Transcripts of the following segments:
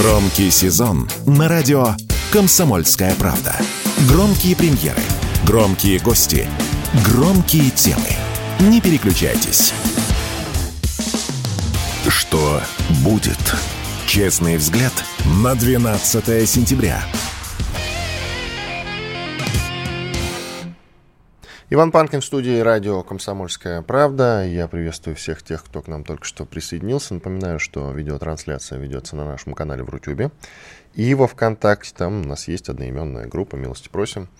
Громкий сезон на радио «Комсомольская правда». Громкие премьеры, громкие гости, громкие темы. Не переключайтесь. Что будет? Честный взгляд на 12 сентября. Иван Панкин в студии радио «Комсомольская правда». Я приветствую всех тех, кто к нам только что присоединился. Напоминаю, что видеотрансляция ведется на нашем канале в Рутюбе и во Вконтакте. Там у нас есть одноименная группа «Милости просим».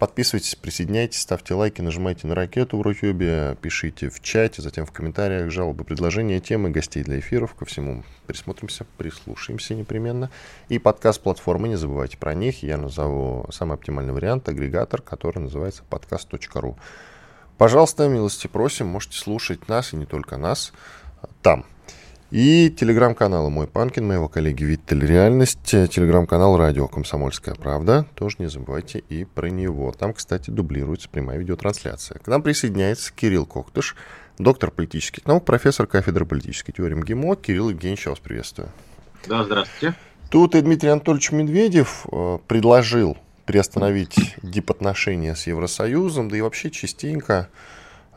Подписывайтесь, присоединяйтесь, ставьте лайки, нажимайте на ракету в Рутюбе, пишите в чате, затем в комментариях жалобы, предложения, темы, гостей для эфиров. Ко всему присмотримся, прислушаемся непременно. И подкаст-платформы, не забывайте про них. Я назову самый оптимальный вариант, агрегатор, который называется подкаст.ру. Пожалуйста, милости просим, можете слушать нас и не только нас там. И телеграм-канал «Мой Панкин», моего коллеги Виттель Реальность, телеграм-канал «Радио Комсомольская правда». Тоже не забывайте и про него. Там, кстати, дублируется прямая видеотрансляция. К нам присоединяется Кирилл Коктыш, доктор политических наук, профессор кафедры политической теории МГИМО. Кирилл Евгеньевич, я вас приветствую. Да, здравствуйте. Тут и Дмитрий Анатольевич Медведев э, предложил приостановить дипотношения с Евросоюзом, да и вообще частенько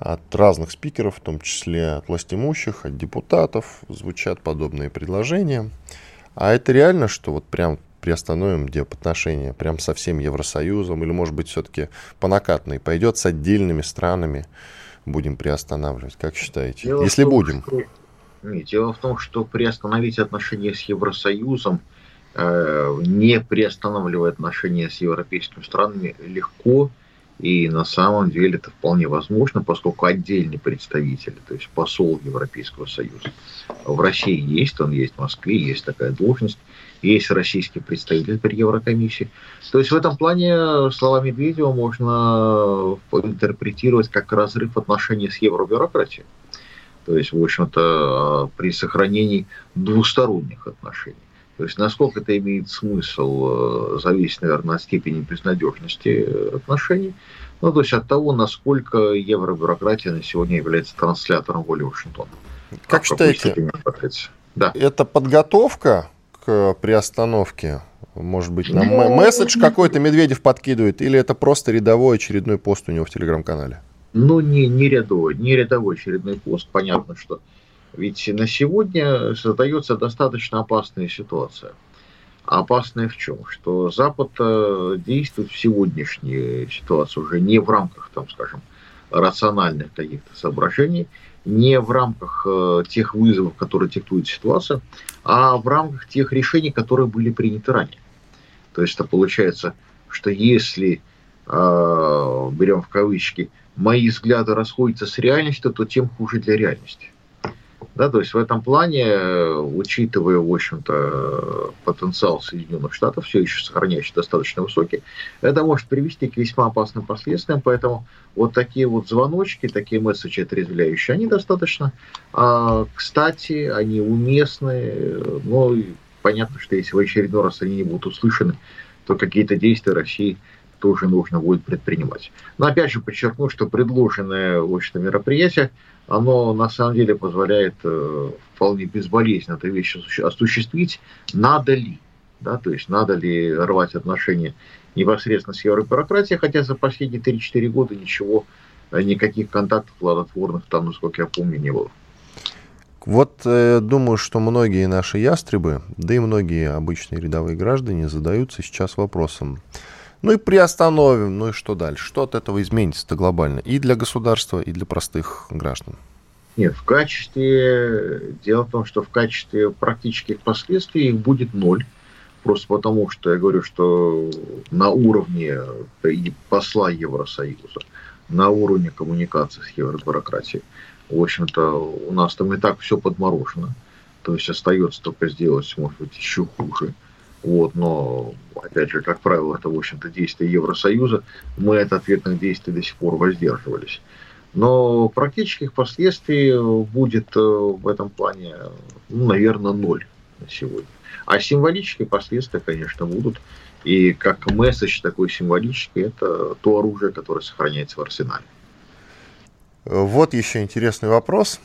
от разных спикеров, в том числе от властимущих, от депутатов, звучат подобные предложения. А это реально, что вот прям приостановим диапотношения прям со всем Евросоюзом, или, может быть, все-таки по накатной пойдет с отдельными странами, будем приостанавливать, как считаете? Дело Если том, будем. Что... Нет, дело в том, что приостановить отношения с Евросоюзом, э, не приостанавливая отношения с европейскими странами, легко – и на самом деле это вполне возможно, поскольку отдельный представитель, то есть посол Европейского Союза в России есть, он есть в Москве, есть такая должность, есть российский представитель при Еврокомиссии. То есть в этом плане слова Медведева можно интерпретировать как разрыв отношений с евробюрократией. То есть, в общем-то, при сохранении двусторонних отношений. То есть насколько это имеет смысл, э, зависит, наверное, от степени безнадежности отношений. Ну, то есть от того, насколько евробюрократия на сегодня является транслятором воли Вашингтона. Как а считаете, да. это подготовка к приостановке? Может быть, нам ну, месседж какой-то Медведев подкидывает, или это просто рядовой очередной пост у него в телеграм-канале? Ну, не, не рядовой, не рядовой очередной пост. Понятно, что ведь на сегодня создается достаточно опасная ситуация. А опасная в чем? Что Запад э, действует в сегодняшней ситуации уже не в рамках, там, скажем, рациональных каких-то соображений, не в рамках э, тех вызовов, которые диктует ситуация, а в рамках тех решений, которые были приняты ранее. То есть это получается, что если, э, берем в кавычки, мои взгляды расходятся с реальностью, то тем хуже для реальности. Да, то есть в этом плане, э, учитывая, в общем-то, потенциал Соединенных Штатов, все еще сохраняющий достаточно высокий, это может привести к весьма опасным последствиям. Поэтому вот такие вот звоночки, такие месседжи отрезвляющие, они достаточно, а, кстати, они уместны, но понятно, что если в очередной раз они не будут услышаны, то какие-то действия России тоже нужно будет предпринимать. Но опять же подчеркну, что предложенное в общем мероприятие, оно на самом деле позволяет э, вполне безболезненно эту вещь осуществить. Надо ли? Да, то есть надо ли рвать отношения непосредственно с евробюрократией, хотя за последние 3-4 года ничего, э, никаких контактов плодотворных там, насколько я помню, не было. Вот э, думаю, что многие наши ястребы, да и многие обычные рядовые граждане задаются сейчас вопросом, ну и приостановим, ну и что дальше? Что от этого изменится-то глобально? И для государства, и для простых граждан. Нет, в качестве... Дело в том, что в качестве практических последствий их будет ноль. Просто потому, что я говорю, что на уровне посла Евросоюза, на уровне коммуникации с евробюрократией, в общем-то, у нас там и так все подморожено. То есть остается только сделать, может быть, еще хуже. Вот, но, опять же, как правило, это, в общем-то, действия Евросоюза. Мы от ответных действий до сих пор воздерживались. Но практических последствий будет э, в этом плане, ну, наверное, ноль на сегодня. А символические последствия, конечно, будут. И как месседж такой символический, это то оружие, которое сохраняется в арсенале. Вот еще интересный вопрос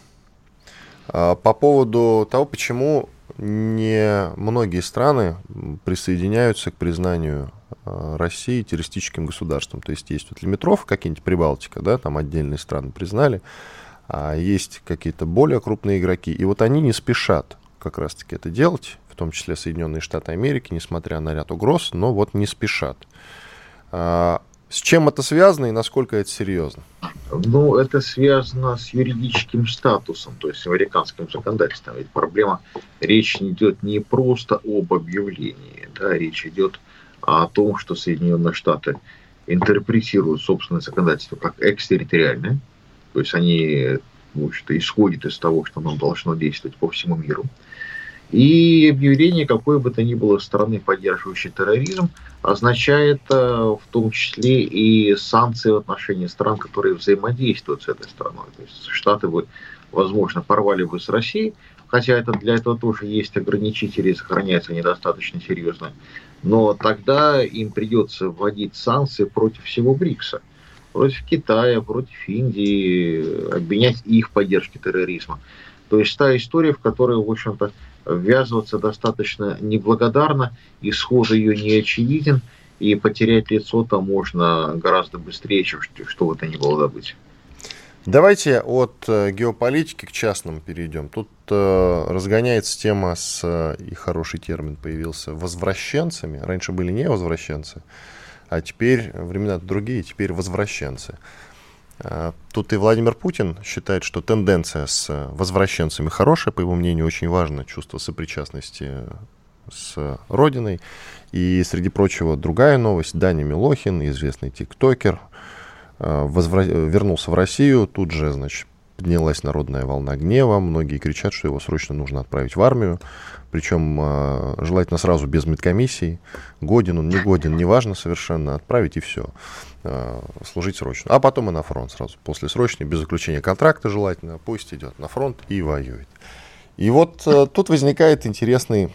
а, по поводу того, почему не многие страны присоединяются к признанию э, России террористическим государством. То есть есть вот лимитров, какие-нибудь Прибалтика, да, там отдельные страны признали, а есть какие-то более крупные игроки, и вот они не спешат как раз-таки это делать, в том числе Соединенные Штаты Америки, несмотря на ряд угроз, но вот не спешат. А, с чем это связано и насколько это серьезно? Ну, это связано с юридическим статусом, то есть американским законодательством. Ведь проблема, речь идет не просто об объявлении, да, речь идет о том, что Соединенные Штаты интерпретируют собственное законодательство как экстерриториальное, то есть они в общем-то, исходят из того, что оно должно действовать по всему миру. И объявление какой бы то ни было страны, поддерживающей терроризм, означает э, в том числе и санкции в отношении стран, которые взаимодействуют с этой страной. То есть Штаты бы, возможно, порвали бы с Россией, хотя это, для этого тоже есть ограничители, сохраняются недостаточно серьезно. Но тогда им придется вводить санкции против всего БРИКСа, против Китая, против Индии, обвинять их в поддержке терроризма. То есть та история, в которой, в общем-то, ввязываться достаточно неблагодарно, исход ее не очевиден, и потерять лицо там можно гораздо быстрее, чем что бы то ни было добыть. Давайте от э, геополитики к частному перейдем. Тут э, разгоняется тема с, э, и хороший термин появился, возвращенцами. Раньше были не возвращенцы, а теперь времена другие, теперь возвращенцы. Э, тут и Владимир Путин считает, что тенденция с возвращенцами хорошая, по его мнению, очень важно чувство сопричастности с Родиной. И, среди прочего, другая новость. Даня Милохин, известный тиктокер, э, возвра... вернулся в Россию. Тут же, значит, поднялась народная волна гнева. Многие кричат, что его срочно нужно отправить в армию. Причем э, желательно сразу без медкомиссии. Годен он, не годен, неважно совершенно. Отправить и все. Э, служить срочно. А потом и на фронт сразу. После срочной, без заключения контракта желательно. Пусть идет на фронт и воюет. И вот э, тут возникает интересный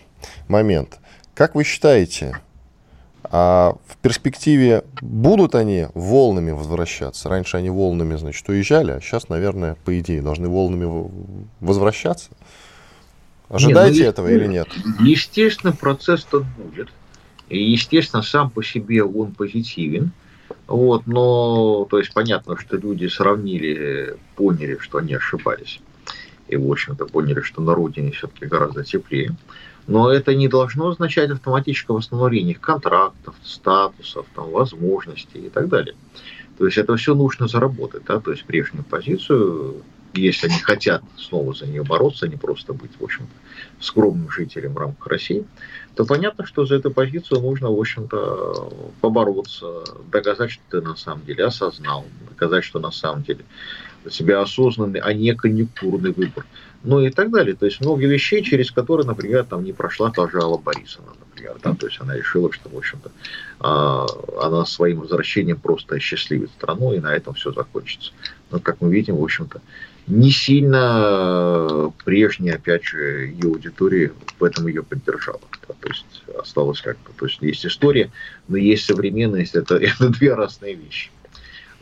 момент. Как вы считаете, а в перспективе будут они волнами возвращаться? Раньше они волнами, значит, уезжали, а сейчас, наверное, по идее, должны волнами возвращаться. Ожидаете нет, ну, этого или нет? Естественно, процесс тот будет. И, естественно, сам по себе он позитивен. Вот, но, то есть, понятно, что люди сравнили, поняли, что они ошибались. И, в общем-то, поняли, что на родине все-таки гораздо теплее. Но это не должно означать автоматического восстановления контрактов, статусов, там, возможностей и так далее. То есть это все нужно заработать, да, то есть прежнюю позицию, если они хотят снова за нее бороться, а не просто быть, в общем-то, скромным жителем в рамках России, то понятно, что за эту позицию нужно, в общем-то, побороться, доказать, что ты на самом деле осознал, доказать, что на самом деле у тебя осознанный, а не конъюнктурный выбор ну и так далее. То есть много вещей, через которые, например, там не прошла та же Алла Борисовна, например. Да? То есть она решила, что, в общем-то, а, она своим возвращением просто счастливит страну, и на этом все закончится. Но, как мы видим, в общем-то, не сильно прежняя, опять же, ее аудитория в этом ее поддержала. Да? То есть осталось как-то, то есть есть история, но есть современность, это, это две разные вещи.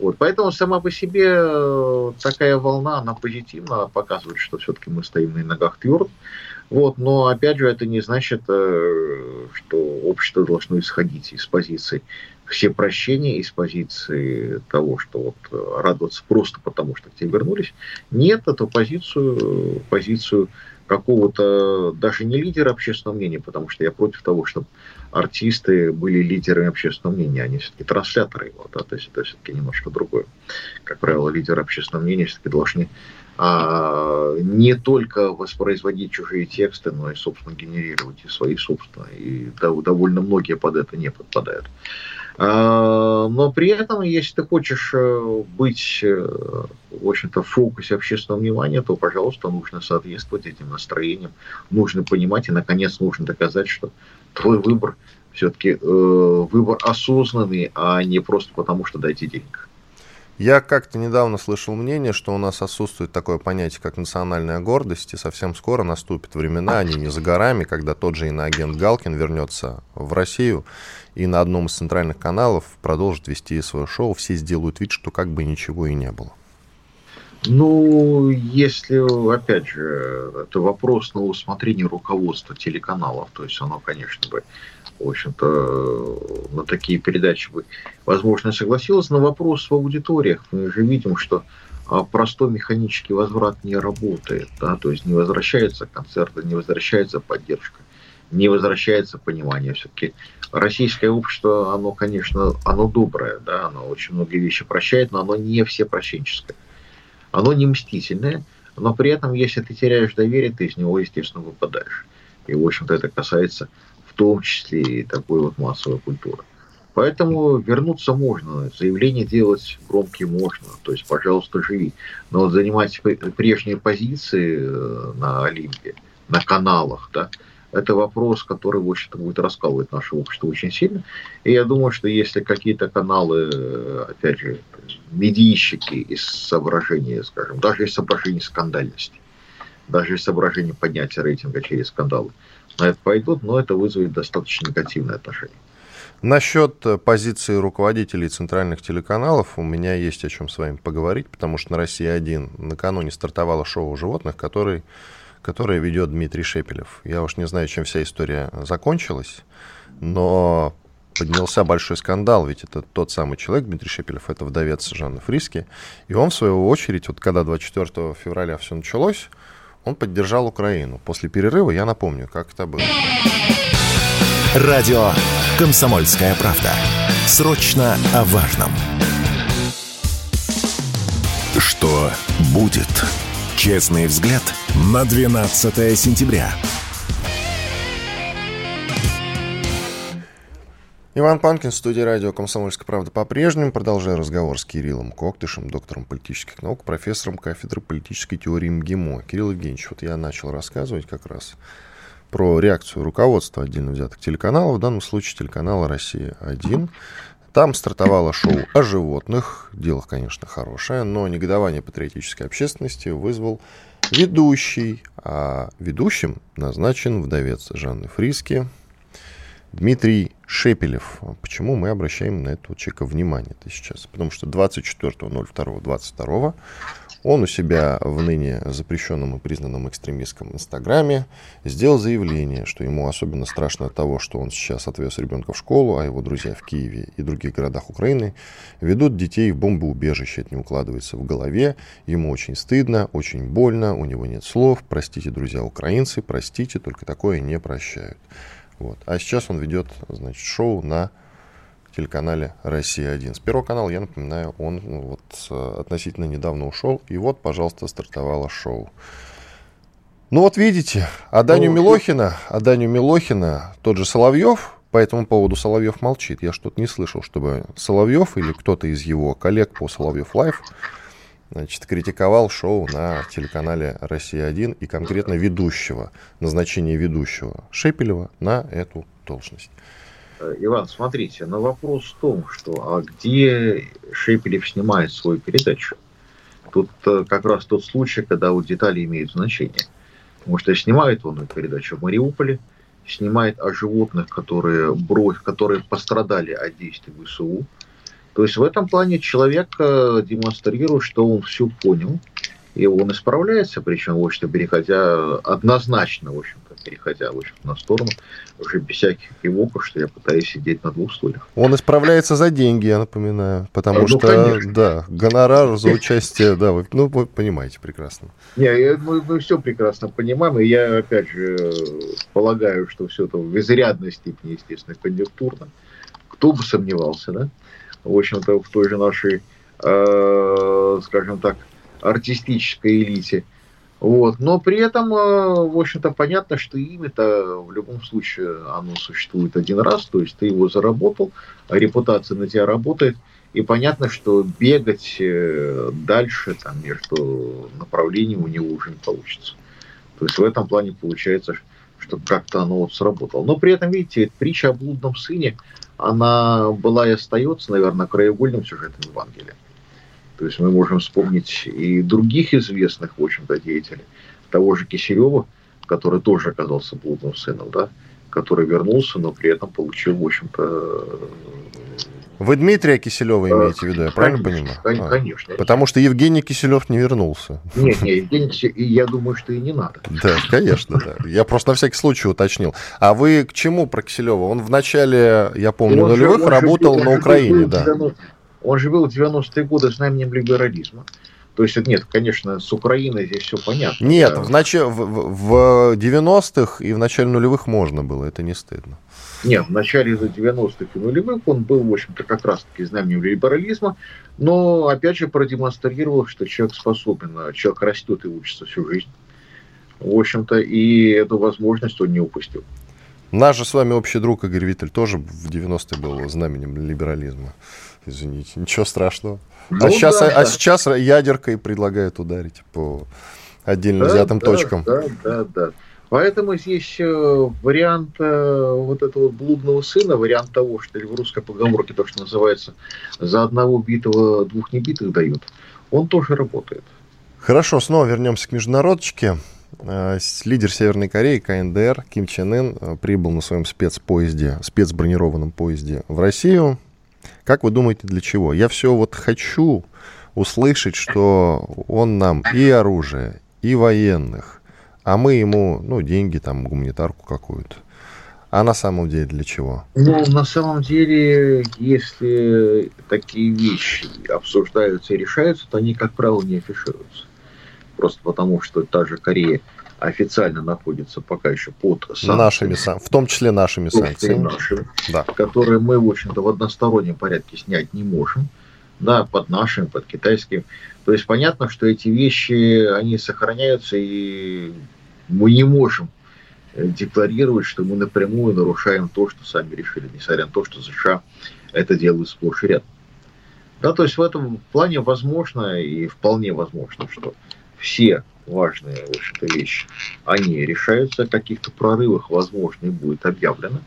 Вот, поэтому сама по себе э, такая волна, она позитивно показывает, что все-таки мы стоим на ногах твердо. Вот, но опять же, это не значит, э, что общество должно исходить из позиции все прощения, из позиции того, что вот э, радоваться просто потому, что к тебе вернулись. Нет, эту позицию, позицию какого-то даже не лидера общественного мнения, потому что я против того, чтобы артисты были лидерами общественного мнения, они все-таки трансляторы его, да, то есть это все-таки немножко другое. Как правило, лидеры общественного мнения все-таки должны а, не только воспроизводить чужие тексты, но и, собственно, генерировать и свои собственные. И довольно многие под это не подпадают. А, но при этом, если ты хочешь э, быть, э, в общем-то, в фокусе общественного внимания, то, пожалуйста, нужно соответствовать этим настроениям, нужно понимать и, наконец, нужно доказать, что твой выбор все-таки э, выбор осознанный, а не просто потому, что дайте денег. Я как-то недавно слышал мнение, что у нас отсутствует такое понятие, как национальная гордость, и совсем скоро наступят времена, они не за горами, когда тот же иноагент Галкин вернется в Россию и на одном из центральных каналов продолжит вести свое шоу, все сделают вид, что как бы ничего и не было. Ну, если, опять же, это вопрос на усмотрение руководства телеканалов, то есть оно, конечно, бы, в общем-то, на такие передачи бы, возможно, согласилось, но вопрос в аудиториях. Мы же видим, что а, простой механический возврат не работает, да, то есть не возвращается концерты, не возвращается поддержка, не возвращается понимание. Все-таки российское общество, оно, конечно, оно доброе, да, оно очень многие вещи прощает, но оно не все прощенческое. Оно не мстительное, но при этом, если ты теряешь доверие, ты из него, естественно, выпадаешь. И, в общем-то, это касается в том числе и такой вот массовой культуры. Поэтому вернуться можно, заявление делать громкие можно, то есть, пожалуйста, живи. Но вот занимать прежние позиции э, на Олимпе, на каналах, да, это вопрос, который, в общем-то, будет раскалывать наше общество очень сильно. И я думаю, что если какие-то каналы, э, опять же, медийщики из соображения, скажем, даже из соображений скандальности, даже из соображений поднятия рейтинга через скандалы, на это пойдут, но это вызовет достаточно негативное отношение. Насчет э, позиции руководителей центральных телеканалов у меня есть о чем с вами поговорить, потому что на «Россия-1» накануне стартовало шоу животных, который которое ведет Дмитрий Шепелев. Я уж не знаю, чем вся история закончилась, но поднялся большой скандал, ведь это тот самый человек, Дмитрий Шепелев, это вдовец Жанны Фриски, и он, в свою очередь, вот когда 24 февраля все началось, он поддержал Украину. После перерыва я напомню, как это было. Радио «Комсомольская правда». Срочно о важном. Что будет? Честный взгляд на 12 сентября. Иван Панкин, студия радио «Комсомольская правда» по-прежнему. Продолжаю разговор с Кириллом Коктышем, доктором политических наук, профессором кафедры политической теории МГИМО. Кирилл Евгеньевич, вот я начал рассказывать как раз про реакцию руководства отдельно взятых телеканалов, в данном случае телеканала «Россия-1», там стартовало шоу о животных. Дело, конечно, хорошее, но негодование патриотической общественности вызвал ведущий. А ведущим назначен вдовец Жанны Фриски Дмитрий Шепелев. Почему мы обращаем на этого человека внимание -то сейчас? Потому что 24.02.22 он у себя в ныне запрещенном и признанном экстремистском Инстаграме сделал заявление, что ему особенно страшно от того, что он сейчас отвез ребенка в школу, а его друзья в Киеве и других городах Украины ведут детей в бомбоубежище. Это не укладывается в голове. Ему очень стыдно, очень больно, у него нет слов. Простите, друзья украинцы, простите, только такое не прощают. Вот. А сейчас он ведет значит, шоу на телеканале «Россия-1». С Первого канала, я напоминаю, он ну, вот относительно недавно ушел. И вот, пожалуйста, стартовало шоу. Ну вот видите, а Даню ну, Милохина, а Даню Милохина, тот же Соловьев, по этому поводу Соловьев молчит. Я что-то не слышал, чтобы Соловьев или кто-то из его коллег по Соловьев Live значит, критиковал шоу на телеканале «Россия-1» и конкретно ведущего, назначение ведущего Шепелева на эту должность. Иван, смотрите, но вопрос в том, что а где Шепелев снимает свою передачу? Тут э, как раз тот случай, когда вот детали имеют значение. Потому что снимает он эту передачу в Мариуполе, снимает о животных, которые, брось, которые пострадали от действий ВСУ. То есть в этом плане человек э, демонстрирует, что он все понял, и он исправляется, причем, в общем-то, переходя однозначно, в общем-то, переходя, в общем на сторону, уже без всяких кивоков, что я пытаюсь сидеть на двух стульях. Он исправляется за деньги, я напоминаю, потому а, ну, что, конечно. да, гонорар за участие, да, вы, ну, вы понимаете прекрасно. Не, мы, мы все прекрасно понимаем, и я, опять же, полагаю, что все это в изрядной степени, естественно, конъюнктурно. Кто бы сомневался, да? В общем-то, в той же нашей, э, скажем так, артистической элите. Вот. Но при этом, э, в общем-то, понятно, что имя-то в любом случае оно существует один раз, то есть ты его заработал, а репутация на тебя работает, и понятно, что бегать э, дальше там, между направлениями у него уже не получится. То есть в этом плане получается, что как-то оно вот сработало. Но при этом, видите, притча о блудном сыне, она была и остается, наверное, краеугольным сюжетом Евангелия. То есть мы можем вспомнить и других известных, в общем-то, деятелей. Того же Киселева, который тоже оказался блудным сыном, да, который вернулся, но при этом получил, в общем-то, Вы Дмитрия Киселева имеете в виду, я правильно понимаю? Конечно, конечно. Потому что Евгений Киселев не вернулся. Нет, нет, Евгений Киселев, я думаю, что и не надо. Да, конечно, да. Я просто на всякий случай уточнил. А вы к чему про Киселева? Он в начале, я помню, нулевых работал на Украине, да. Он же был в 90-е годы знаменем либерализма. То есть, нет, конечно, с Украиной здесь все понятно. Нет, да. в, нач... в, в 90-х и в начале нулевых можно было, это не стыдно. Нет, в начале 90-х и нулевых он был, в общем-то, как раз-таки знаменем либерализма, но, опять же, продемонстрировал, что человек способен, человек растет и учится всю жизнь. В общем-то, и эту возможность он не упустил. Наш же с вами общий друг Игорь Виттель тоже в 90-е был знаменем либерализма. Извините, ничего страшного. Ну, а, сейчас, да, а, да. сейчас ядеркой предлагают ударить по отдельно да, взятым да, точкам. Да, да, да. Поэтому здесь э, вариант э, вот этого блудного сына, вариант того, что в русской поговорке то, что называется, за одного битого двух небитых дают, он тоже работает. Хорошо, снова вернемся к международочке. Э, лидер Северной Кореи КНДР Ким Чен Ын прибыл на своем спецпоезде, спецбронированном поезде в Россию. Как вы думаете, для чего? Я все вот хочу услышать, что он нам и оружие, и военных, а мы ему, ну, деньги, там, гуманитарку какую-то. А на самом деле для чего? Ну, на самом деле, если такие вещи обсуждаются и решаются, то они, как правило, не афишируются. Просто потому, что та же Корея официально находится пока еще под санкциями. Нашими, в том числе нашими санкциями. Нашими, да. Которые мы, в общем-то, в одностороннем порядке снять не можем. Да, под нашим, под китайским. То есть понятно, что эти вещи, они сохраняются, и мы не можем э, декларировать, что мы напрямую нарушаем то, что сами решили, несмотря на то, что США это делают сплошь и рядом. Да, то есть в этом плане возможно и вполне возможно, что все важные в общем-то, вещи, они решаются, о каких-то прорывах, возможно, и будет объявлено.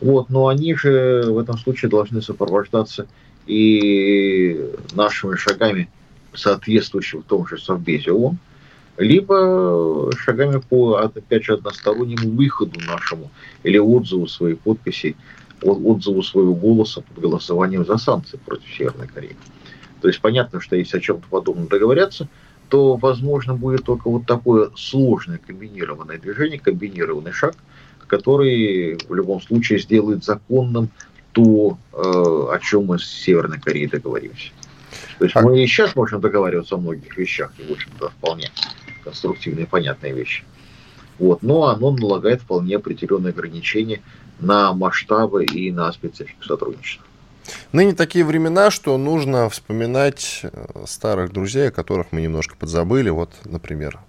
Вот, но они же в этом случае должны сопровождаться и нашими шагами, соответствующими в том же Совбезе ООН, либо шагами по, опять же, одностороннему выходу нашему или отзыву своей подписи, отзыву своего голоса под голосованием за санкции против Северной Кореи. То есть понятно, что если о чем-то подобном договорятся – то возможно будет только вот такое сложное комбинированное движение, комбинированный шаг, который в любом случае сделает законным то, э, о чем мы с Северной Кореей договоримся. То есть мы и сейчас можем договариваться о многих вещах, и, в общем-то, вполне конструктивные и понятные вещи. Вот. Но оно налагает вполне определенные ограничения на масштабы и на специфику сотрудничества. Ныне такие времена, что нужно вспоминать э, старых друзей, о которых мы немножко подзабыли. Вот, например,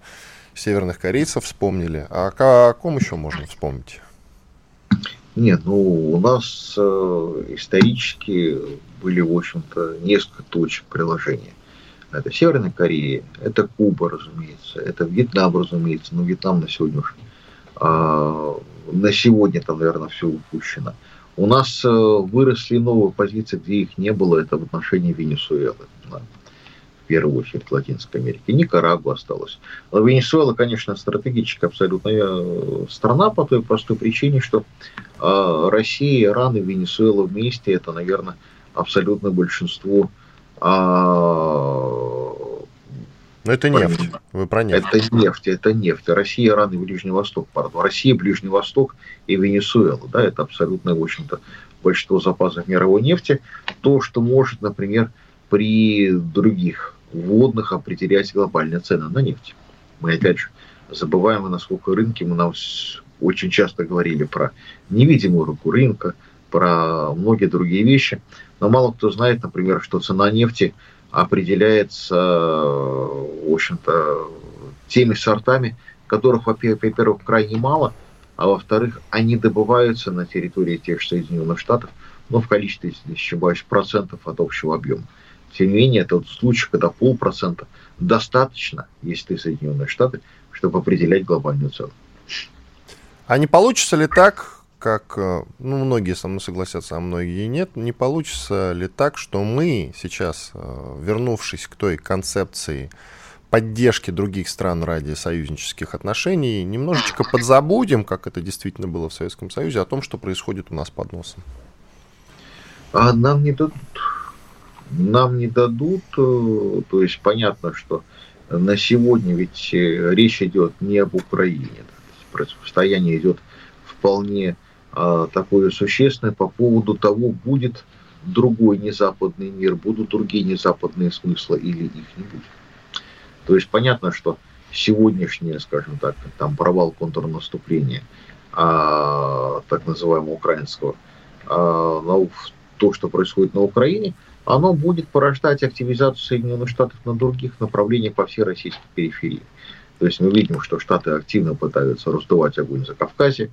северных корейцев вспомнили. А о ком еще можно вспомнить? Нет, ну, у нас э, исторически были, в общем-то, несколько точек приложения. Это Северная Корея, это Куба, разумеется, это Вьетнам, разумеется, но Вьетнам на сегодня уже, э, на сегодня там, наверное, все упущено. У нас э, выросли новые позиции, где их не было, это в отношении Венесуэлы. Да, в первую очередь Латинской Америки. Никарагуа осталось. Но Венесуэла, конечно, стратегически абсолютная э, страна по той простой причине, что э, Россия, Иран и Венесуэла вместе, это, наверное, абсолютное большинство а, но это нефть. Вы про нефть. Это нефть, это нефть. Россия, Иран и Ближний Восток, пардон. Россия, Ближний Восток и Венесуэла. Да, это абсолютно, в общем-то, большинство запасов мировой нефти. То, что может, например, при других водных определять глобальные цены на нефть. Мы, опять же, забываем, насколько рынки, мы нам очень часто говорили про невидимую руку рынка, про многие другие вещи. Но мало кто знает, например, что цена нефти – определяется, в общем-то, теми сортами, которых, во-первых, крайне мало, а во-вторых, они добываются на территории тех же Соединенных Штатов, но в количестве, если не ошибаюсь, процентов от общего объема. Тем не менее, это тот случай, когда полпроцента достаточно, если ты Соединенные Штаты, чтобы определять глобальную цену. А не получится ли так, как, э, ну, многие со мной согласятся, а многие нет, не получится ли так, что мы сейчас, э, вернувшись к той концепции поддержки других стран ради союзнических отношений, немножечко подзабудем, как это действительно было в Советском Союзе, о том, что происходит у нас под носом? А нам не дадут. Нам не дадут, э, то есть понятно, что на сегодня ведь речь идет не об Украине. Противостояние идет вполне такое существенное по поводу того, будет другой незападный мир, будут другие незападные смыслы или их не будет. То есть понятно, что сегодняшнее, скажем так, там провал контрнаступления, а, так называемого украинского, а, то, что происходит на Украине, оно будет порождать активизацию Соединенных Штатов на других направлениях по всей российской периферии. То есть мы видим, что Штаты активно пытаются раздувать огонь за Кавказе.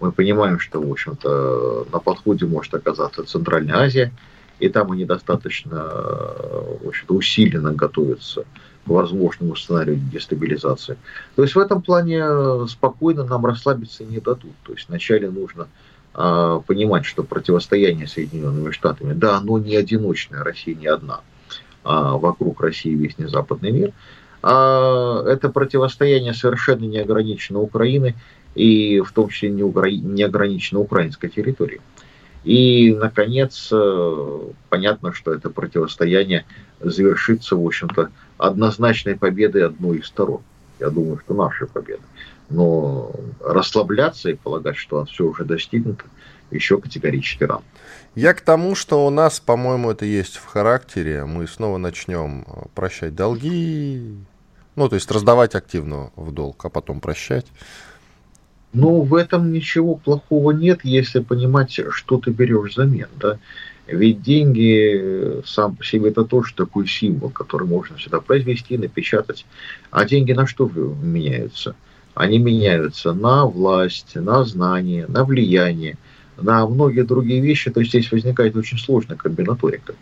Мы понимаем, что, в общем-то, на подходе может оказаться Центральная Азия, и там они достаточно в общем усиленно готовятся к возможному сценарию дестабилизации. То есть в этом плане спокойно нам расслабиться не дадут. То есть вначале нужно а, понимать, что противостояние Соединенными Штатами, да, оно не одиночное, Россия не одна, а вокруг России весь незападный мир, а это противостояние совершенно не ограничено Украиной и в том числе не, Укра... не ограничено украинской территорией. И, наконец, э, понятно, что это противостояние завершится, в общем-то, однозначной победой одной из сторон. Я думаю, что нашей победой. Но расслабляться и полагать, что все уже достигнуто, еще категорически рано. Я к тому, что у нас, по-моему, это есть в характере. Мы снова начнем прощать долги, ну, то есть раздавать активно в долг, а потом прощать. Ну, в этом ничего плохого нет, если понимать, что ты берешь взамен, да. Ведь деньги сам по себе это тоже такой символ, который можно сюда произвести, напечатать. А деньги на что меняются? Они меняются на власть, на знание, на влияние, на многие другие вещи. То есть здесь возникает очень сложная комбинаторика.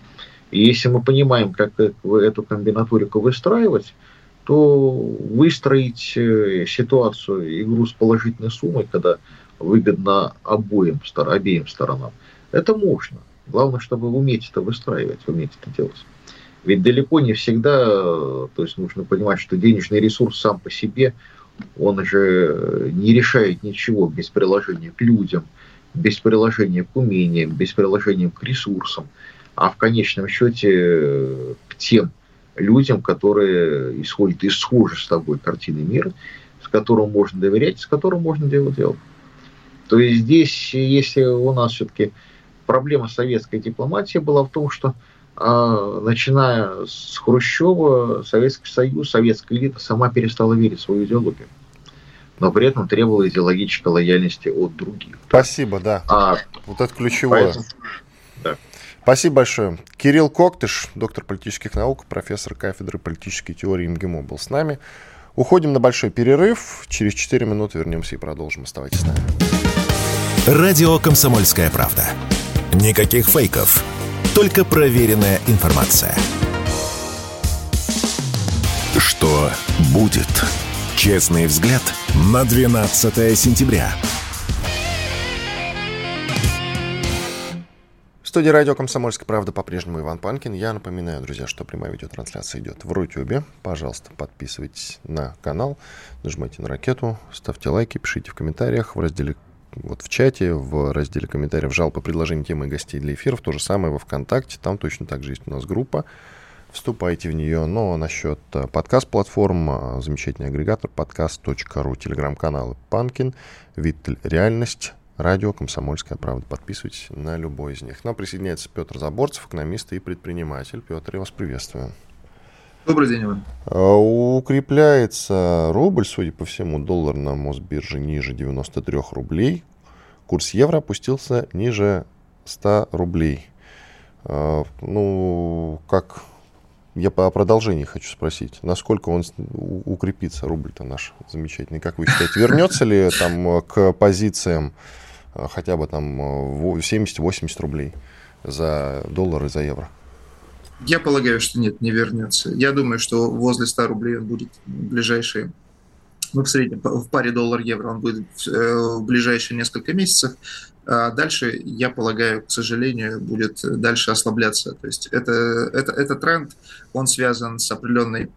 И если мы понимаем, как эту комбинаторику выстраивать, то выстроить э, ситуацию, игру с положительной суммой, когда выгодно обоим, обеим сторонам, это можно. Главное, чтобы уметь это выстраивать, уметь это делать. Ведь далеко не всегда, то есть нужно понимать, что денежный ресурс сам по себе – он же не решает ничего без приложения к людям, без приложения к умениям, без приложения к ресурсам, а в конечном счете к тем людям, которые исходят из схожей с тобой картины мира, с которым можно доверять, с которым можно делать дело. То есть здесь, если у нас все-таки проблема советской дипломатии была в том, что а, начиная с Хрущева, Советский Союз, советская элита сама перестала верить в свою идеологию. Но при этом требовала идеологической лояльности от других. Спасибо, да. А, вот это ключевое. Поэтому, да. Спасибо большое. Кирилл Коктыш, доктор политических наук, профессор кафедры политической теории МГИМО был с нами. Уходим на большой перерыв. Через 4 минуты вернемся и продолжим. Оставайтесь с нами. Радио «Комсомольская правда». Никаких фейков только проверенная информация. Что будет? Честный взгляд на 12 сентября. Студии радио «Комсомольская правда» по-прежнему Иван Панкин. Я напоминаю, друзья, что прямая видеотрансляция идет в Рутюбе. Пожалуйста, подписывайтесь на канал, нажимайте на ракету, ставьте лайки, пишите в комментариях в разделе вот в чате, в разделе комментариев жалобы, предложения темы и гостей для эфиров. То же самое во ВКонтакте. Там точно так же есть у нас группа. Вступайте в нее. Но насчет э, подкаст-платформ, э, замечательный агрегатор подкаст.ру, телеграм-каналы Панкин, Виттель Реальность, радио «Комсомольская правда». Подписывайтесь на любой из них. К нам присоединяется Петр Заборцев, экономист и предприниматель. Петр, я вас приветствую. Добрый день, Иван. А, укрепляется рубль, судя по всему, доллар на Мосбирже ниже 93 рублей. Курс евро опустился ниже 100 рублей. А, ну, как я по продолжении хочу спросить, насколько он укрепится, рубль-то наш замечательный, как вы считаете, вернется ли там к позициям хотя бы там 70-80 рублей за доллар и за евро? Я полагаю, что нет, не вернется. Я думаю, что возле 100 рублей он будет в ближайшие, ну, в среднем, в паре доллар-евро он будет э, в ближайшие несколько месяцев. А дальше, я полагаю, к сожалению, будет дальше ослабляться. То есть это, это, это тренд, он связан с определенной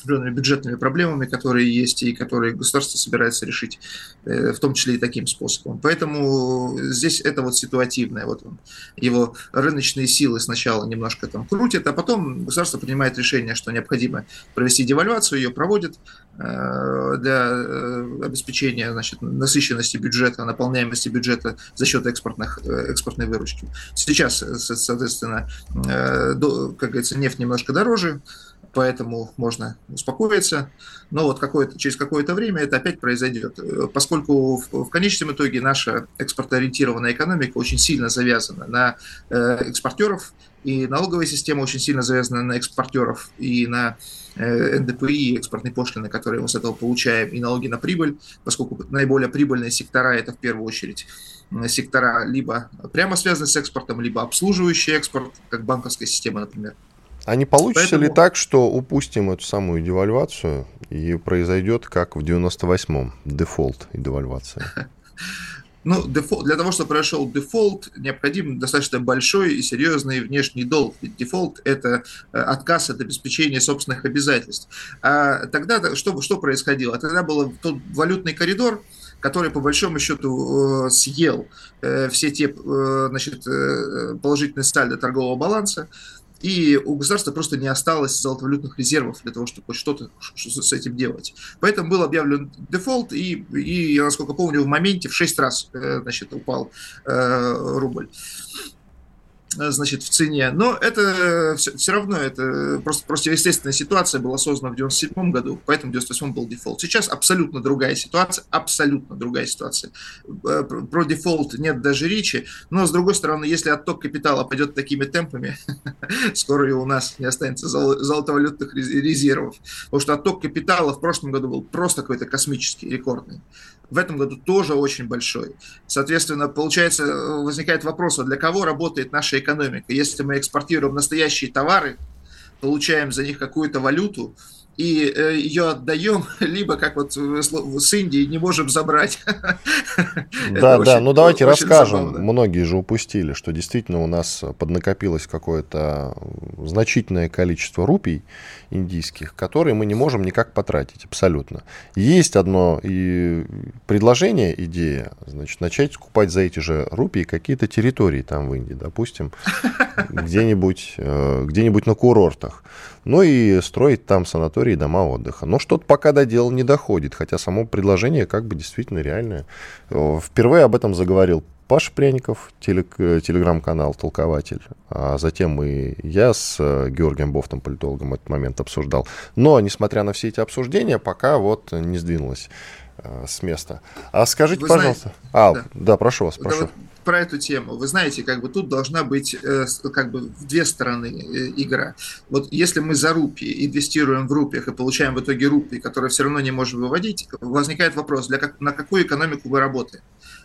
определенными бюджетными проблемами, которые есть и которые государство собирается решить, э, в том числе и таким способом. Поэтому здесь это вот ситуативное. Вот он, его рыночные силы сначала немножко там крутят, а потом государство принимает решение, что необходимо провести девальвацию, ее проводит э, для э, обеспечения значит, насыщенности бюджета, наполняемости бюджета за счет экспортных, экспортной выручки. Сейчас, соответственно, как говорится, нефть немножко дороже, поэтому можно успокоиться. Но вот какое через какое-то время это опять произойдет, э, поскольку в, в конечном итоге наша экспортоориентированная экономика очень сильно завязана на э, экспортеров, и налоговая система очень сильно завязана на экспортеров и на э, НДПИ, экспортные пошлины, которые мы с этого получаем, и налоги на прибыль, поскольку наиболее прибыльные сектора это в первую очередь сектора либо прямо связаны с экспортом, либо обслуживающий экспорт, как банковская система, например. А не получится Поэтому... ли так, что упустим эту самую девальвацию и произойдет, как в 98-м, дефолт и девальвация? Ну, дефолт, для того, чтобы произошел дефолт, необходим достаточно большой и серьезный внешний долг. Ведь дефолт – это э, отказ от обеспечения собственных обязательств. А тогда что, что происходило? Тогда был тот валютный коридор, который по большому счету э, съел э, все те значит, положительные сальдо торгового баланса, и у государства просто не осталось золотовалютных резервов для того, чтобы что-то с этим делать. Поэтому был объявлен дефолт, и, и я, насколько помню, в моменте в 6 раз э, значит, упал э, рубль. Э, значит, в цене. Но это все, все равно, это просто, просто естественная ситуация была создана в 97 году, поэтому в 98 был дефолт. Сейчас абсолютно другая ситуация, абсолютно другая ситуация. Э, про дефолт нет даже речи, но с другой стороны, если отток капитала пойдет такими темпами, скоро и у нас не останется золотовалютных резервов, потому что отток капитала в прошлом году был просто какой-то космический, рекордный в этом году тоже очень большой. Соответственно, получается, возникает вопрос, а для кого работает наша экономика? Если мы экспортируем настоящие товары, получаем за них какую-то валюту, и э, ее отдаем, либо как вот с Индией не можем забрать. Да, да, ну давайте расскажем. Многие же упустили, что действительно у нас поднакопилось какое-то значительное количество рупий индийских, которые мы не можем никак потратить абсолютно. Есть одно и предложение, идея, значит, начать скупать за эти же рупии какие-то территории там в Индии, допустим, где-нибудь э, где-нибудь на курортах ну и строить там санатории и дома отдыха. Но что-то пока до дела не доходит, хотя само предложение как бы действительно реальное. Впервые об этом заговорил Паша Пряников, телег, телеграм-канал «Толкователь», а затем и я с э, Георгием Бофтом, политологом, этот момент обсуждал. Но, несмотря на все эти обсуждения, пока вот не сдвинулось э, с места. А скажите, Вы пожалуйста... Знаете, а, да. да, прошу вас, прошу. Да, про эту тему. Вы знаете, как бы тут должна быть э, как бы в две стороны э, игра. Вот если мы за рупии инвестируем в рупиях и получаем в итоге рупии, которые все равно не можем выводить, возникает вопрос, для как, на какую экономику мы работаем?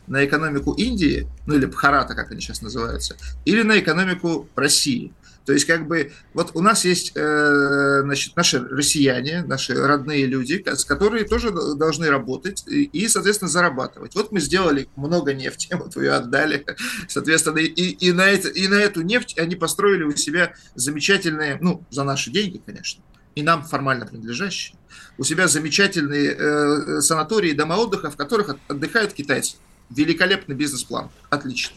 На экономику Индии, ну или Бхарата, как они сейчас называются, или на экономику России? То есть, как бы, вот у нас есть, э, значит, наши россияне, наши родные люди, с которые тоже должны работать и, соответственно, зарабатывать. Вот мы сделали много нефти, вот вы ее отдали, соответственно, и, и, на это, и на эту нефть они построили у себя замечательные, ну, за наши деньги, конечно, и нам формально принадлежащие, у себя замечательные э, санатории, дома отдыха, в которых отдыхают китайцы. Великолепный бизнес-план. Отлично.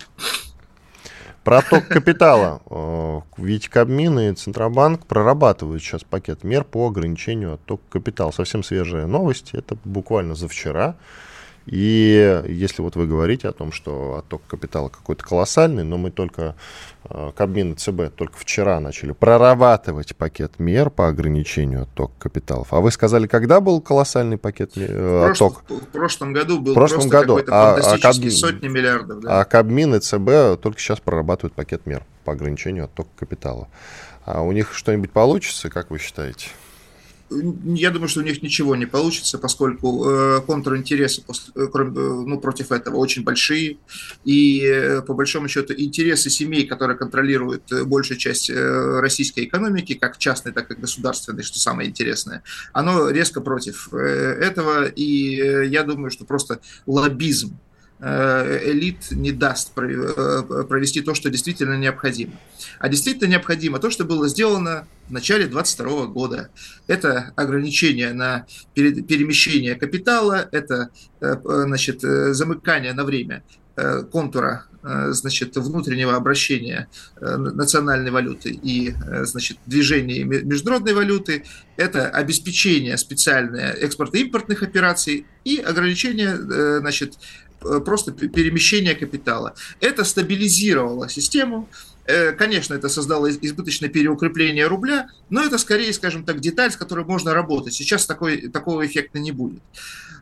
Проток капитала. Э, ведь Кабмин и Центробанк прорабатывают сейчас пакет мер по ограничению оттока капитала. Совсем свежая новость. Это буквально за вчера. И если вот вы говорите о том, что отток капитала какой-то колоссальный, но мы только, э, Кабмин и ЦБ только вчера начали прорабатывать пакет мер по ограничению оттока капиталов. А вы сказали, когда был колоссальный пакет э, отток? В прошлом году был в прошлом году. А, а Кабмин, сотни миллиардов. Да. А Кабмин и ЦБ только сейчас прорабатывают пакет мер по ограничению оттока капитала. А у них что-нибудь получится, как вы считаете? Я думаю, что у них ничего не получится, поскольку э, контринтересы после, э, кроме, э, ну, против этого очень большие. И э, по большому счету интересы семей, которые контролируют э, большую часть э, российской экономики, как частной, так и государственной, что самое интересное, оно резко против э, этого. И э, я думаю, что просто лоббизм элит не даст провести то, что действительно необходимо. А действительно необходимо то, что было сделано в начале 2022 года. Это ограничение на перемещение капитала, это значит, замыкание на время контура Э, значит, внутреннего обращения э, национальной валюты и э, значит, движения международной валюты, это обеспечение специальное экспорта-импортных операций и ограничение значит, просто перемещения капитала. Это стабилизировало систему, Конечно, это создало избыточное переукрепление рубля, но это скорее, скажем так, деталь, с которой можно работать. Сейчас такой, такого эффекта не будет.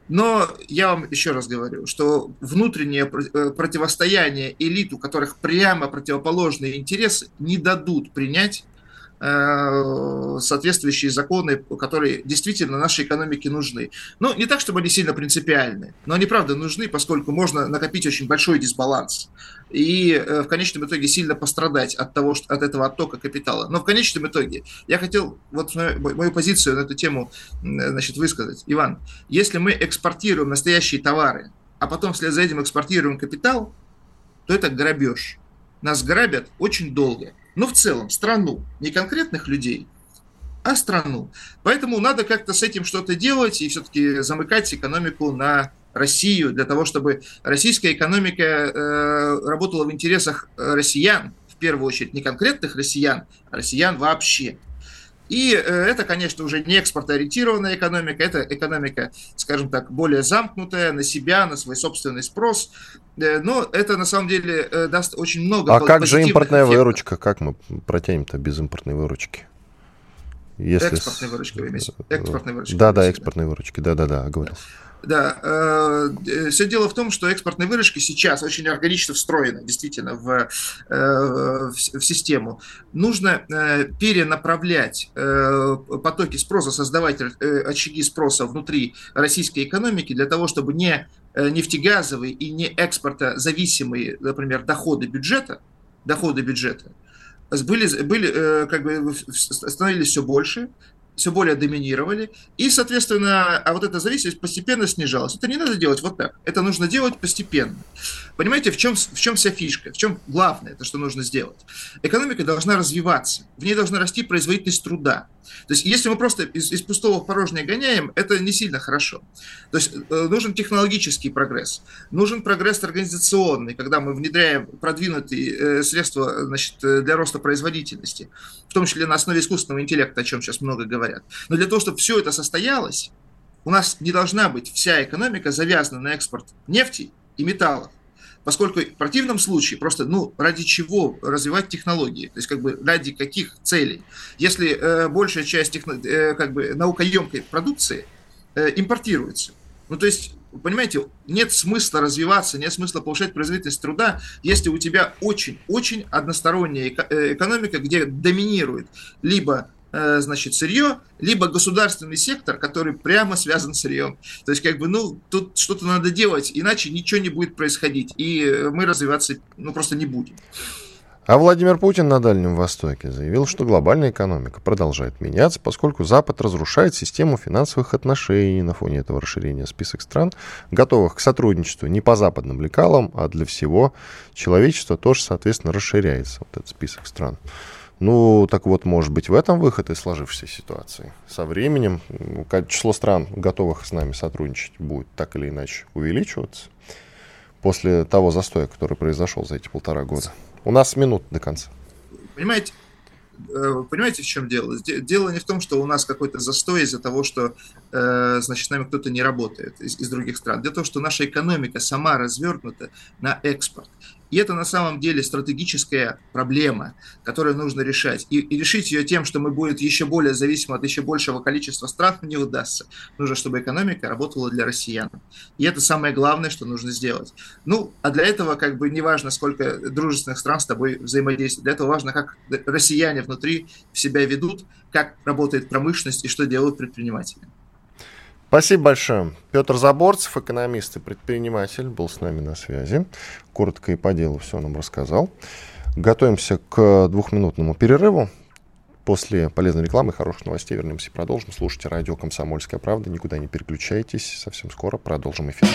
Но я вам еще раз говорю, что внутреннее э, противостояние элит, у которых прямо противоположные интересы, не дадут принять Э, соответствующие законы, которые действительно нашей экономике нужны. Ну, не так, чтобы они сильно принципиальны, но они, правда, нужны, поскольку можно накопить очень большой дисбаланс и э, в конечном итоге сильно пострадать от того, от этого оттока капитала. Но в конечном итоге я хотел вот мою позицию на эту тему значит, высказать. Иван, если мы экспортируем настоящие товары, а потом вслед за этим экспортируем капитал, то это грабеж. Нас грабят очень долго но в целом страну, не конкретных людей, а страну. Поэтому надо как-то с этим что-то делать и все-таки замыкать экономику на Россию для того, чтобы российская экономика э, работала в интересах россиян, в первую очередь не конкретных россиян, а россиян вообще. И э, это, конечно, уже не экспортоориентированная экономика, это экономика, скажем так, более замкнутая на себя, на свой собственный спрос. Э, но это на самом деле э, даст очень много. А как же импортная эффектов. выручка? Как мы протянем-то без импортной выручки? Если... Экспортной выручки вы имеете? Экспортной выручки. Да, да, экспортной выручки. Да, да, да, говорил. Да, э, все дело в том, что экспортные выручки сейчас очень органично встроены, действительно, в, э, в, систему. Нужно э, перенаправлять потоки спроса, создавать очаги спроса внутри российской экономики для того, чтобы не нефтегазовые и не экспортозависимые, например, доходы бюджета, доходы бюджета, были, были как бы становились все больше, все более доминировали, и, соответственно, а вот эта зависимость постепенно снижалась. Это не надо делать вот так, это нужно делать постепенно. Понимаете, в чем, в чем вся фишка, в чем главное, это что нужно сделать? Экономика должна развиваться, в ней должна расти производительность труда. То есть, если мы просто из, из пустого в порожнее гоняем, это не сильно хорошо. То есть, э, нужен технологический прогресс, нужен прогресс организационный, когда мы внедряем продвинутые э, средства значит, э, для роста производительности, в том числе на основе искусственного интеллекта, о чем сейчас много говорят. Но для того, чтобы все это состоялось, у нас не должна быть вся экономика завязана на экспорт нефти и металлов поскольку в противном случае просто, ну, ради чего развивать технологии, то есть как бы ради каких целей. Если э, большая часть техно, э, как бы наукоемкой продукции э, импортируется, ну, то есть понимаете, нет смысла развиваться, нет смысла повышать производительность труда, если у тебя очень-очень односторонняя э, экономика, где доминирует либо значит, сырье, либо государственный сектор, который прямо связан с сырьем. То есть, как бы, ну, тут что-то надо делать, иначе ничего не будет происходить, и мы развиваться, ну, просто не будем. А Владимир Путин на Дальнем Востоке заявил, что глобальная экономика продолжает меняться, поскольку Запад разрушает систему финансовых отношений на фоне этого расширения список стран, готовых к сотрудничеству не по западным лекалам, а для всего человечества тоже, соответственно, расширяется вот этот список стран. Ну, так вот, может быть, в этом выход из сложившейся ситуации. Со временем число стран, готовых с нами сотрудничать, будет так или иначе увеличиваться после того застоя, который произошел за эти полтора года. У нас минут до конца. Понимаете, э, понимаете, в чем дело? Дело не в том, что у нас какой-то застой из-за того, что, э, значит, с нами кто-то не работает из, из других стран. Дело в том, что наша экономика сама развернута на экспорт. И это на самом деле стратегическая проблема, которую нужно решать. И, и решить ее тем, что мы будем еще более зависимы от еще большего количества стран, не удастся. Нужно, чтобы экономика работала для россиян. И это самое главное, что нужно сделать. Ну, а для этого как бы не важно, сколько дружественных стран с тобой взаимодействует. Для этого важно, как россияне внутри себя ведут, как работает промышленность и что делают предприниматели. Спасибо большое. Петр Заборцев, экономист и предприниматель, был с нами на связи. Коротко и по делу все нам рассказал. Готовимся к двухминутному перерыву. После полезной рекламы и хороших новостей вернемся и продолжим. Слушайте радио «Комсомольская правда». Никуда не переключайтесь. Совсем скоро продолжим эфир.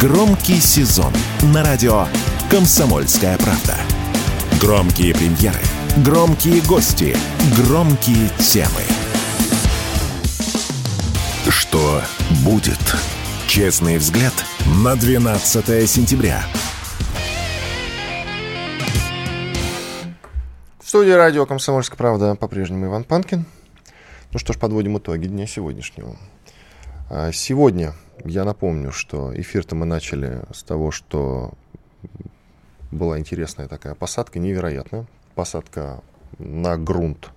Громкий сезон на радио «Комсомольская правда». Громкие премьеры, громкие гости, громкие темы. Что будет? Честный взгляд на 12 сентября. В студии радио «Комсомольская правда» по-прежнему Иван Панкин. Ну что ж, подводим итоги дня сегодняшнего. А, сегодня я напомню, что эфир-то мы начали с того, что была интересная такая посадка, невероятная. Посадка на грунт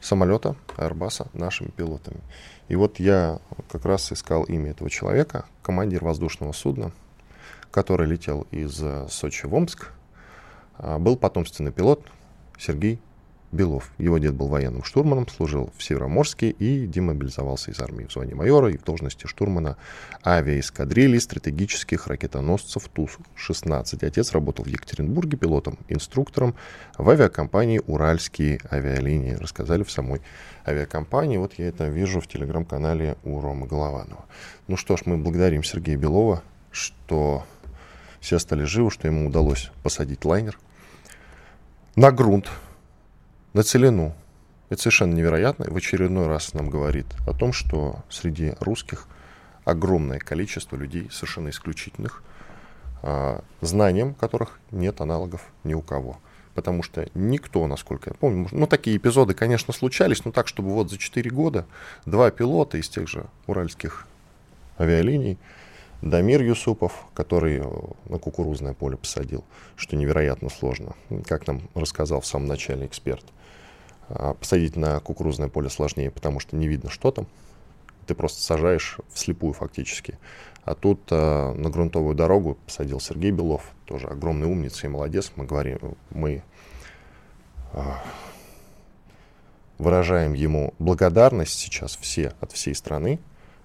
самолета Airbus нашими пилотами. И вот я как раз искал имя этого человека, командир воздушного судна, который летел из Сочи в Омск. А, был потомственный пилот, Сергей Белов. Его дед был военным штурманом, служил в Североморске и демобилизовался из армии в звании майора и в должности штурмана авиаэскадрильи стратегических ракетоносцев ТУС-16. Отец работал в Екатеринбурге пилотом, инструктором в авиакомпании «Уральские авиалинии». Рассказали в самой авиакомпании. Вот я это вижу в телеграм-канале у Ромы Голованова. Ну что ж, мы благодарим Сергея Белова, что все стали живы, что ему удалось посадить лайнер – на грунт, на целину. Это совершенно невероятно. И в очередной раз нам говорит о том, что среди русских огромное количество людей совершенно исключительных, а, знанием которых нет аналогов ни у кого. Потому что никто, насколько я помню, ну такие эпизоды, конечно, случались, но так, чтобы вот за 4 года два пилота из тех же уральских авиалиний Дамир Юсупов, который э, на кукурузное поле посадил, что невероятно сложно, как нам рассказал в самом начале эксперт. А посадить на кукурузное поле сложнее, потому что не видно, что там. Ты просто сажаешь вслепую фактически. А тут э, на грунтовую дорогу посадил Сергей Белов, тоже огромный умница и молодец. Мы говорим, мы э, выражаем ему благодарность сейчас все от всей страны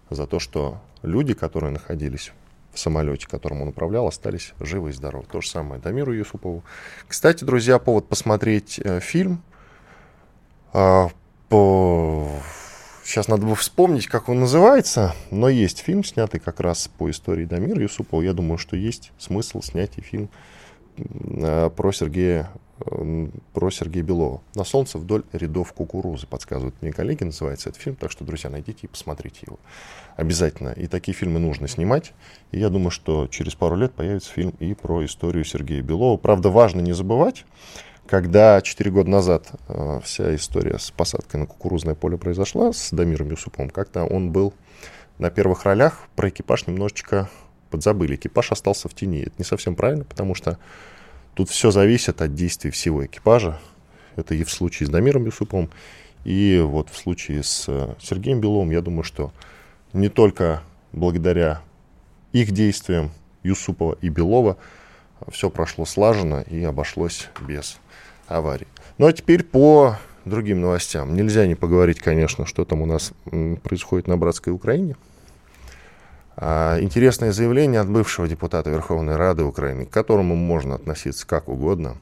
за то, что люди, которые находились в самолете, которым он управлял, остались живы и здоровы. То же самое Дамиру Юсупову. Кстати, друзья, повод посмотреть э, фильм. Э, по... Сейчас надо бы вспомнить, как он называется, но есть фильм, снятый как раз по истории Дамира Юсупова. Я думаю, что есть смысл снять и фильм э, про Сергея про Сергея Белова. «На солнце вдоль рядов кукурузы», подсказывают мне коллеги, называется этот фильм. Так что, друзья, найдите и посмотрите его. Обязательно. И такие фильмы нужно снимать. И я думаю, что через пару лет появится фильм и про историю Сергея Белова. Правда, важно не забывать, когда 4 года назад э, вся история с посадкой на кукурузное поле произошла с Дамиром Юсуповым, как-то он был на первых ролях, про экипаж немножечко подзабыли. Экипаж остался в тени. Это не совсем правильно, потому что Тут все зависит от действий всего экипажа. Это и в случае с Дамиром Юсуповым, и вот в случае с э, Сергеем Беловым, я думаю, что не только благодаря их действиям Юсупова и Белова все прошло слаженно и обошлось без аварий. Ну а теперь по другим новостям. Нельзя не поговорить, конечно, что там у нас происходит на братской Украине. А, интересное заявление от бывшего депутата Верховной Рады Украины, к которому можно относиться как угодно.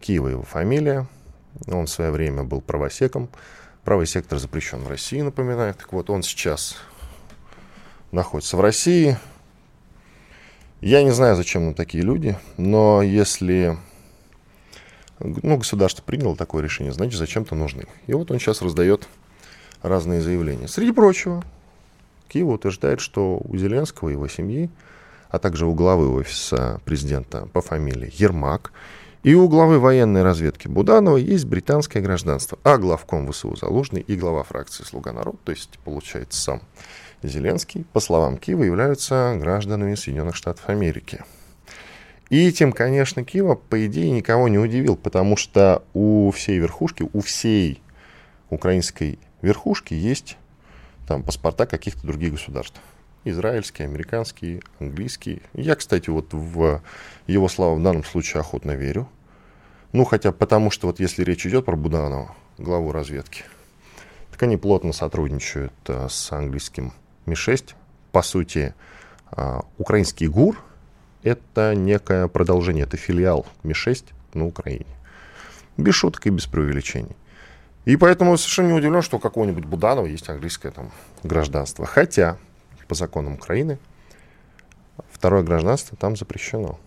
Киева его фамилия. Он в свое время был правосеком. Правый сектор запрещен в России, напоминаю. Так вот, он сейчас находится в России. Я не знаю, зачем нам такие люди, но если ну, государство приняло такое решение, значит, зачем-то нужны. И вот он сейчас раздает разные заявления. Среди прочего, Киева утверждает, что у Зеленского и его семьи, а также у главы офиса президента по фамилии Ермак и у главы военной разведки Буданова есть британское гражданство, а главком ВСУ Залужный и глава фракции «Слуга народ», то есть, получается, сам Зеленский, по словам Киева, являются гражданами Соединенных Штатов Америки. И этим, конечно, Киева, по идее, никого не удивил, потому что у всей верхушки, у всей украинской верхушки есть там паспорта каких-то других государств. Израильские, американские, английские. Я, кстати, вот в его слова в данном случае охотно верю. Ну, хотя потому что вот если речь идет про Буданова, главу разведки, так они плотно сотрудничают а, с английским Ми-6. По сути, а, украинский ГУР — это некое продолжение, это филиал Ми-6 на Украине. Без шуток и без преувеличений. И поэтому совершенно не удивлен, что у какого-нибудь Буданова есть английское там гражданство. Хотя по законам Украины второе гражданство там запрещено.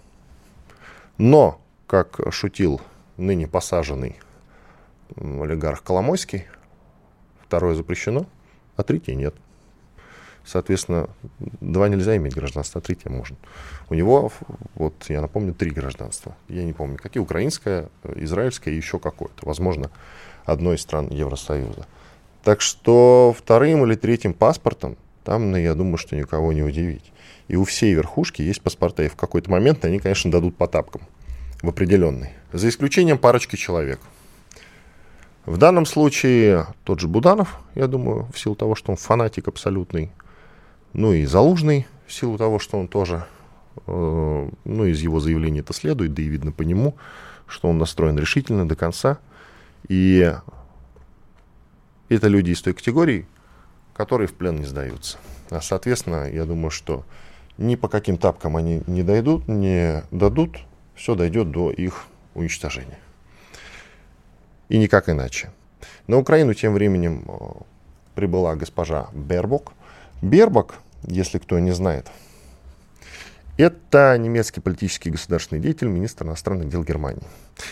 Но, как шутил ныне посаженный олигарх Коломойский, второе запрещено, а третье нет. Соответственно, два нельзя иметь гражданство, а третье можно. У него, вот я напомню, три гражданства. Я не помню, какие. Украинское, израильское и еще какое-то. Возможно, одной из стран Евросоюза. Так что вторым или третьим паспортом там, ну, я думаю, что никого не удивить. И у всей верхушки есть паспорта, и в какой-то момент они, конечно, дадут по тапкам в определенный. За исключением парочки человек. В данном случае тот же Буданов, я думаю, в силу того, что он фанатик абсолютный, ну и Залужный, в силу того, что он тоже, э, ну из его заявления это следует, да и видно по нему, что он настроен решительно до конца. И это люди из той категории, которые в плен не сдаются. А, соответственно, я думаю, что ни по каким тапкам они не дойдут, не дадут, все дойдет до их уничтожения. И никак иначе. На Украину тем временем э, прибыла госпожа Бербок. Бербок, если кто не знает, это немецкий политический государственный деятель, министр иностранных дел Германии.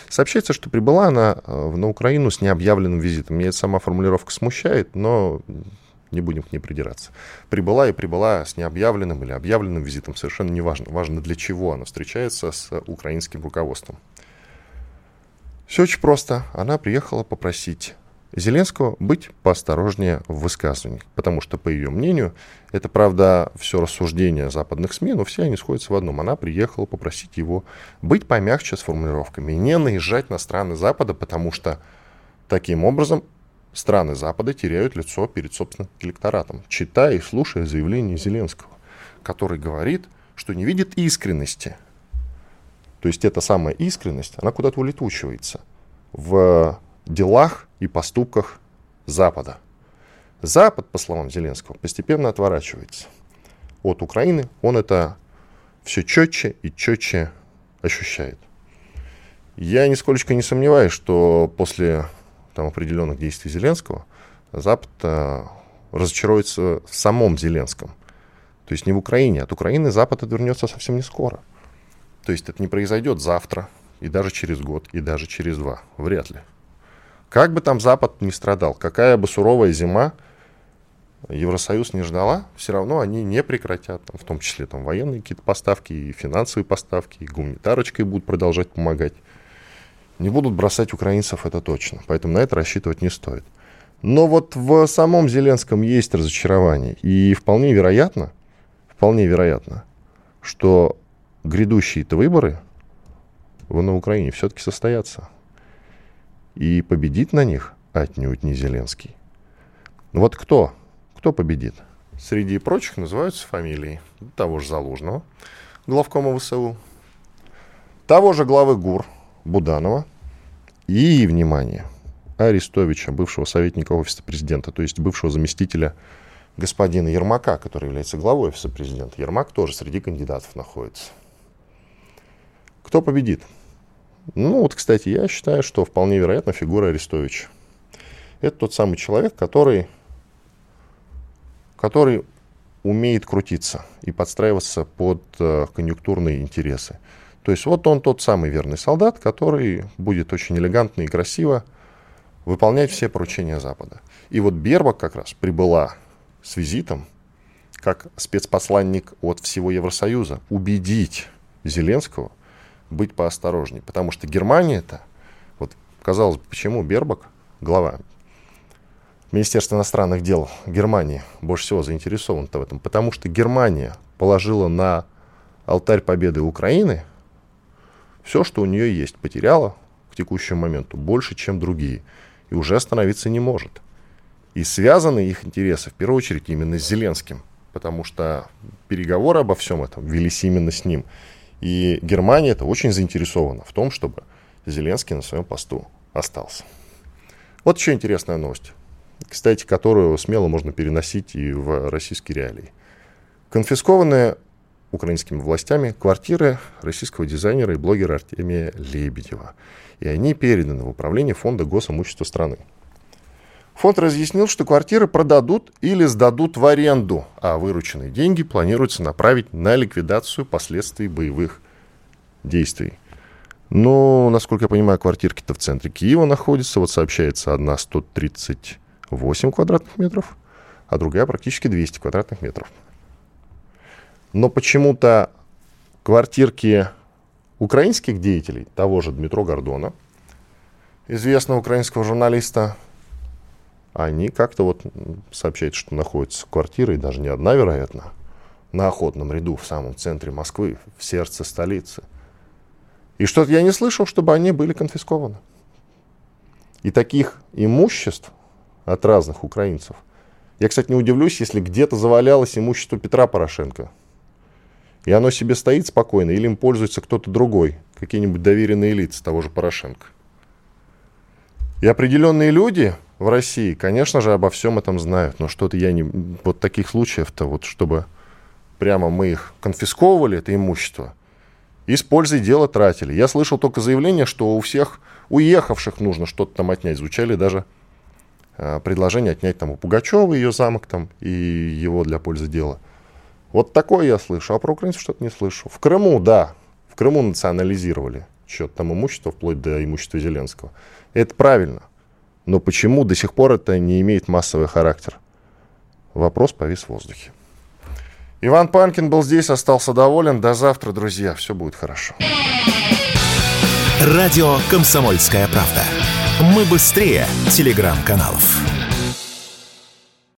Сообщается, что прибыла она э, на Украину с необъявленным визитом. Меня эта сама формулировка смущает, но не будем к ней придираться. Прибыла и прибыла с необъявленным или объявленным визитом, совершенно не важно. Важно, для чего она встречается с украинским руководством. Все очень просто. Она приехала попросить Зеленского быть поосторожнее в высказываниях, потому что, по ее мнению, это, правда, все рассуждения западных СМИ, но все они сходятся в одном. Она приехала попросить его быть помягче с формулировками, не наезжать на страны Запада, потому что таким образом страны Запада теряют лицо перед собственным электоратом, читая и слушая заявление Зеленского, который говорит, что не видит искренности. То есть эта самая искренность, она куда-то улетучивается в делах и поступках Запада. Запад, по словам Зеленского, постепенно отворачивается от Украины. Он это все четче и четче ощущает. Я нисколько не сомневаюсь, что после там, определенных действий Зеленского Запад э, разочаруется в самом Зеленском. То есть не в Украине. От Украины Запад отвернется совсем не скоро. То есть это не произойдет завтра, и даже через год, и даже через два. Вряд ли. Как бы там Запад не страдал, какая бы суровая зима Евросоюз не ждала, все равно они не прекратят, в том числе там, военные какие-то поставки, и финансовые поставки, и гуманитарочкой будут продолжать помогать. Не будут бросать украинцев, это точно. Поэтому на это рассчитывать не стоит. Но вот в самом Зеленском есть разочарование. И вполне вероятно, вполне вероятно, что грядущие-то выборы на Украине все-таки состоятся. И победит на них отнюдь не Зеленский. Вот кто? Кто победит? Среди прочих называются фамилии того же Залужного, главкома ВСУ, того же главы ГУР Буданова и, внимание, Арестовича, бывшего советника офиса президента, то есть бывшего заместителя господина Ермака, который является главой офиса президента. Ермак тоже среди кандидатов находится. Кто победит? Ну вот, кстати, я считаю, что вполне вероятно фигура Арестовича. Это тот самый человек, который, который умеет крутиться и подстраиваться под э, конъюнктурные интересы. То есть вот он тот самый верный солдат, который будет очень элегантно и красиво выполнять все поручения Запада. И вот Бербак как раз прибыла с визитом, как спецпосланник от всего Евросоюза, убедить Зеленского быть поосторожней. Потому что Германия это, вот казалось бы, почему Бербак, глава Министерства иностранных дел Германии, больше всего заинтересован-то в этом? Потому что Германия положила на алтарь победы Украины все, что у нее есть, потеряла к текущему моменту больше, чем другие. И уже остановиться не может. И связаны их интересы, в первую очередь, именно с Зеленским. Потому что переговоры обо всем этом велись именно с ним. И Германия это очень заинтересована в том, чтобы Зеленский на своем посту остался. Вот еще интересная новость, кстати, которую смело можно переносить и в российские реалии. Конфискованные украинскими властями квартиры российского дизайнера и блогера Артемия Лебедева. И они переданы в управление фонда госимущества страны. Фонд разъяснил, что квартиры продадут или сдадут в аренду, а вырученные деньги планируется направить на ликвидацию последствий боевых действий. Но, насколько я понимаю, квартирки-то в центре Киева находятся. Вот сообщается, одна 138 квадратных метров, а другая практически 200 квадратных метров. Но почему-то квартирки украинских деятелей, того же Дмитро Гордона, известного украинского журналиста, они как-то вот сообщают, что находятся квартиры, и даже не одна, вероятно, на охотном ряду в самом центре Москвы, в сердце столицы. И что-то я не слышал, чтобы они были конфискованы. И таких имуществ от разных украинцев. Я, кстати, не удивлюсь, если где-то завалялось имущество Петра Порошенко. И оно себе стоит спокойно, или им пользуется кто-то другой, какие-нибудь доверенные лица того же Порошенко. И определенные люди в России, конечно же, обо всем этом знают, но что-то я не... Вот таких случаев-то, вот чтобы прямо мы их конфисковывали, это имущество, и с дела тратили. Я слышал только заявление, что у всех уехавших нужно что-то там отнять. Звучали даже э, предложения отнять там у Пугачева ее замок там и его для пользы дела. Вот такое я слышу, а про украинцев что-то не слышу. В Крыму, да, в Крыму национализировали счет там имущества, вплоть до имущества Зеленского. Это правильно. Но почему до сих пор это не имеет массовый характер? Вопрос повис в воздухе. Иван Панкин был здесь, остался доволен. До завтра, друзья. Все будет хорошо. Радио «Комсомольская правда». Мы быстрее телеграм-каналов.